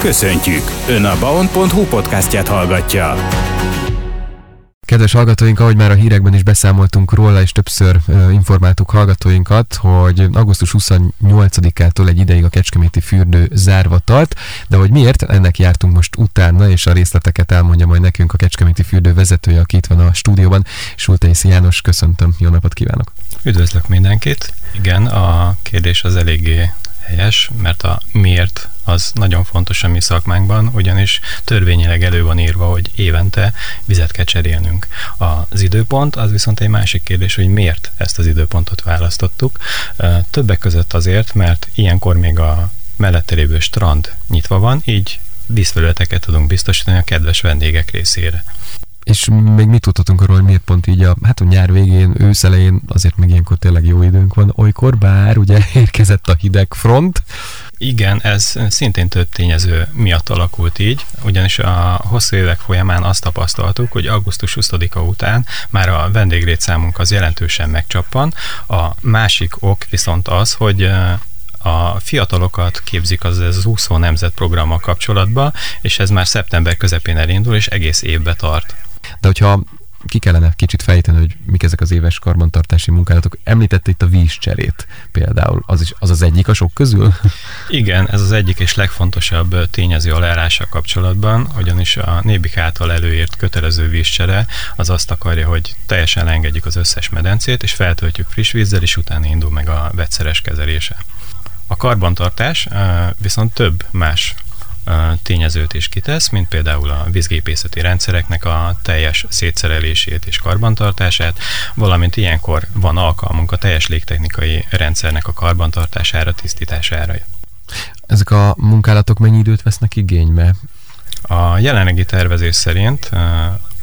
Köszöntjük! Ön a baon.hu podcastját hallgatja. Kedves hallgatóink, ahogy már a hírekben is beszámoltunk róla, és többször uh, informáltuk hallgatóinkat, hogy augusztus 28-ától egy ideig a Kecskeméti fürdő zárva tart, de hogy miért, ennek jártunk most utána, és a részleteket elmondja majd nekünk a Kecskeméti fürdő vezetője, aki itt van a stúdióban. Sultaisz János, köszöntöm, jó napot kívánok! Üdvözlök mindenkit! Igen, a kérdés az eléggé helyes, mert a miért az nagyon fontos a mi szakmánkban, ugyanis törvényileg elő van írva, hogy évente vizet kell cserélnünk. Az időpont az viszont egy másik kérdés, hogy miért ezt az időpontot választottuk. Többek között azért, mert ilyenkor még a mellette lévő strand nyitva van, így vízfelületeket tudunk biztosítani a kedves vendégek részére. És még mit tudhatunk arról, hogy miért pont így a, hát a nyár végén, ősz elején, azért még ilyenkor tényleg jó időnk van olykor, bár ugye érkezett a hideg front. Igen, ez szintén több tényező miatt alakult így, ugyanis a hosszú évek folyamán azt tapasztaltuk, hogy augusztus 20-a után már a vendéglétszámunk az jelentősen megcsappan. A másik ok viszont az, hogy a fiatalokat képzik az, ez az úszó nemzet programmal kapcsolatban, és ez már szeptember közepén elindul, és egész évbe tart. De hogyha ki kellene kicsit fejteni, hogy mik ezek az éves karbantartási munkálatok. Említette itt a vízcserét például, az is az, az egyik a sok közül? Igen, ez az egyik és legfontosabb tényező a leállással kapcsolatban, ugyanis a Nébik által előírt kötelező vízcsere az azt akarja, hogy teljesen engedjük az összes medencét, és feltöltjük friss vízzel, és utána indul meg a vegyszeres kezelése. A karbantartás viszont több más tényezőt is kitesz, mint például a vízgépészeti rendszereknek a teljes szétszerelését és karbantartását, valamint ilyenkor van alkalmunk a teljes légtechnikai rendszernek a karbantartására, tisztítására. Ezek a munkálatok mennyi időt vesznek igénybe? A jelenlegi tervezés szerint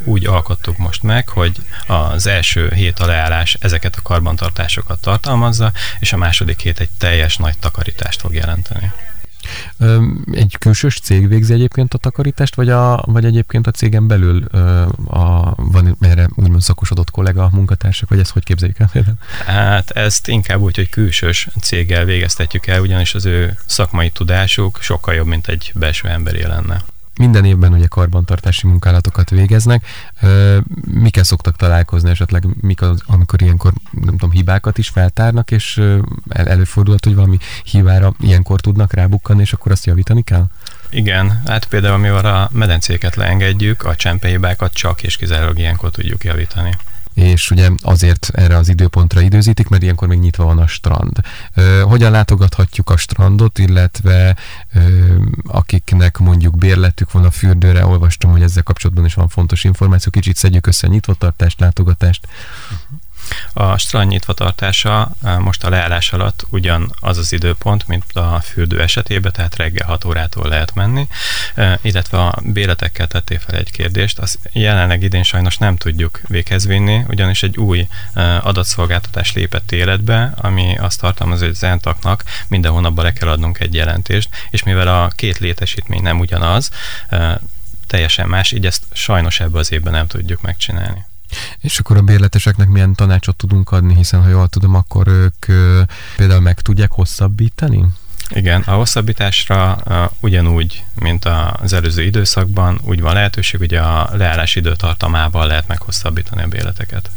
úgy alkottuk most meg, hogy az első hét a leállás ezeket a karbantartásokat tartalmazza, és a második hét egy teljes nagy takarítást fog jelenteni. Egy külsős cég végzi egyébként a takarítást, vagy, a, vagy egyébként a cégen belül a, van erre úgymond szakosodott kollega, munkatársak, vagy ezt hogy képzeljük el például? Hát ezt inkább úgy, hogy külsős céggel végeztetjük el, ugyanis az ő szakmai tudásuk sokkal jobb, mint egy belső emberi lenne minden évben ugye karbantartási munkálatokat végeznek. Mikkel szoktak találkozni esetleg, mik az, amikor ilyenkor, nem tudom, hibákat is feltárnak, és el, előfordulhat, hogy valami hibára ilyenkor tudnak rábukkanni, és akkor azt javítani kell? Igen, hát például amivel a medencéket leengedjük, a csempehibákat csak és kizárólag ilyenkor tudjuk javítani és ugye azért erre az időpontra időzítik, mert ilyenkor még nyitva van a strand. Hogyan látogathatjuk a strandot, illetve akiknek mondjuk bérletük van a fürdőre, olvastam, hogy ezzel kapcsolatban is van fontos információ, kicsit szedjük össze nyitvatartást, látogatást. Uh-huh. A strand nyitva tartása most a leállás alatt ugyan az az időpont, mint a fürdő esetében, tehát reggel 6 órától lehet menni, illetve a béletekkel tették fel egy kérdést. Azt jelenleg idén sajnos nem tudjuk véghez vinni, ugyanis egy új adatszolgáltatás lépett életbe, ami azt tartalmaz, hogy az entaknak minden hónapban le kell adnunk egy jelentést, és mivel a két létesítmény nem ugyanaz, teljesen más, így ezt sajnos ebbe az évben nem tudjuk megcsinálni. És akkor a bérleteseknek milyen tanácsot tudunk adni, hiszen ha jól tudom, akkor ők például meg tudják hosszabbítani? Igen, a hosszabbításra ugyanúgy, mint az előző időszakban, úgy van lehetőség, hogy a leállás időtartamával lehet meghosszabbítani a béleteket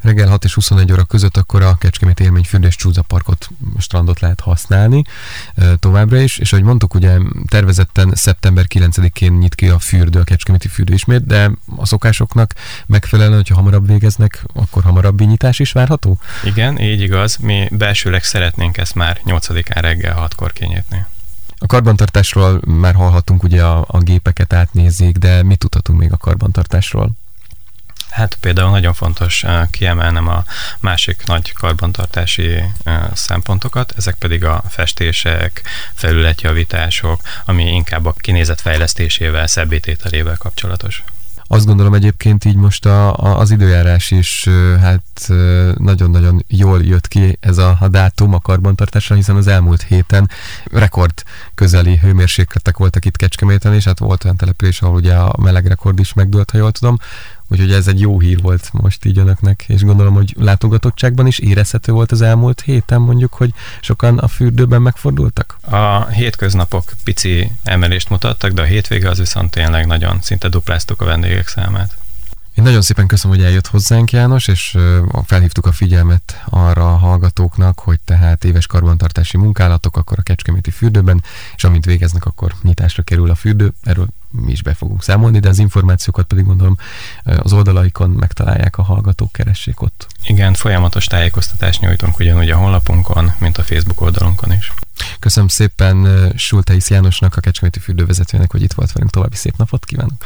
reggel 6 és 21 óra között akkor a Kecskemét élményfürdés csúzaparkot, strandot lehet használni továbbra is, és ahogy mondtuk, ugye tervezetten szeptember 9-én nyit ki a fürdő, a Kecskeméti fürdő ismét, de a szokásoknak megfelelően, hogyha hamarabb végeznek, akkor hamarabb nyitás is várható? Igen, így igaz. Mi belsőleg szeretnénk ezt már 8-án reggel 6-kor kinyitni. A karbantartásról már hallhatunk, ugye a, a gépeket átnézik, de mit tudhatunk még a karbantartásról? Hát például nagyon fontos eh, kiemelnem a másik nagy karbantartási eh, szempontokat, ezek pedig a festések, felületjavítások, ami inkább a kinézet fejlesztésével, szebbítételével kapcsolatos. Azt gondolom egyébként így most a, a, az időjárás is hát nagyon-nagyon jól jött ki ez a, a dátum a karbantartásra, hiszen az elmúlt héten rekord közeli hőmérsékletek voltak itt Kecskeméten, és hát volt olyan település, ahol ugye a meleg rekord is megdőlt, ha jól tudom Úgyhogy ez egy jó hír volt most így önöknek, és gondolom, hogy látogatottságban is érezhető volt az elmúlt héten mondjuk, hogy sokan a fürdőben megfordultak? A hétköznapok pici emelést mutattak, de a hétvége az viszont tényleg nagyon, szinte dupláztuk a vendégek számát. Én nagyon szépen köszönöm, hogy eljött hozzánk János, és felhívtuk a figyelmet arra a hallgatóknak, hogy tehát éves karbantartási munkálatok akkor a Kecskeméti fürdőben, és amint végeznek, akkor nyitásra kerül a fürdő. Erről mi is be fogunk számolni, de az információkat pedig gondolom az oldalaikon megtalálják a hallgatók, keressék ott. Igen, folyamatos tájékoztatást nyújtunk ugyanúgy a honlapunkon, mint a Facebook oldalunkon is. Köszönöm szépen Sultais Jánosnak, a Kecskeméti fürdővezetőnek, hogy itt volt velünk. További szép napot kívánok!